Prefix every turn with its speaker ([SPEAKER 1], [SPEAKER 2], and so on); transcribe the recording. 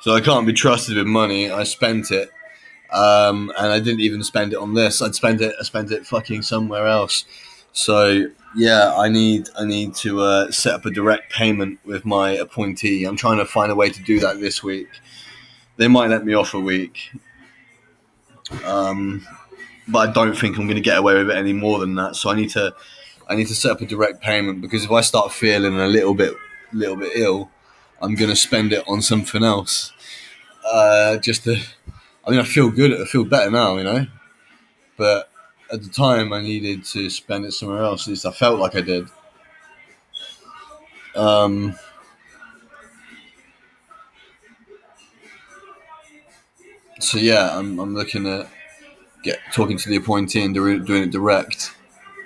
[SPEAKER 1] So I can't be trusted with money. I spent it, um, and I didn't even spend it on this. I'd spend it. I spent it fucking somewhere else. So yeah, I need I need to uh, set up a direct payment with my appointee. I'm trying to find a way to do that this week. They might let me off a week, um, but I don't think I'm going to get away with it any more than that. So I need to I need to set up a direct payment because if I start feeling a little bit little bit ill, I'm going to spend it on something else. Uh, just to, I mean, I feel good. I feel better now, you know, but at the time I needed to spend it somewhere else. At least I felt like I did. Um, so yeah, I'm, I'm looking at get talking to the appointee and doing it direct.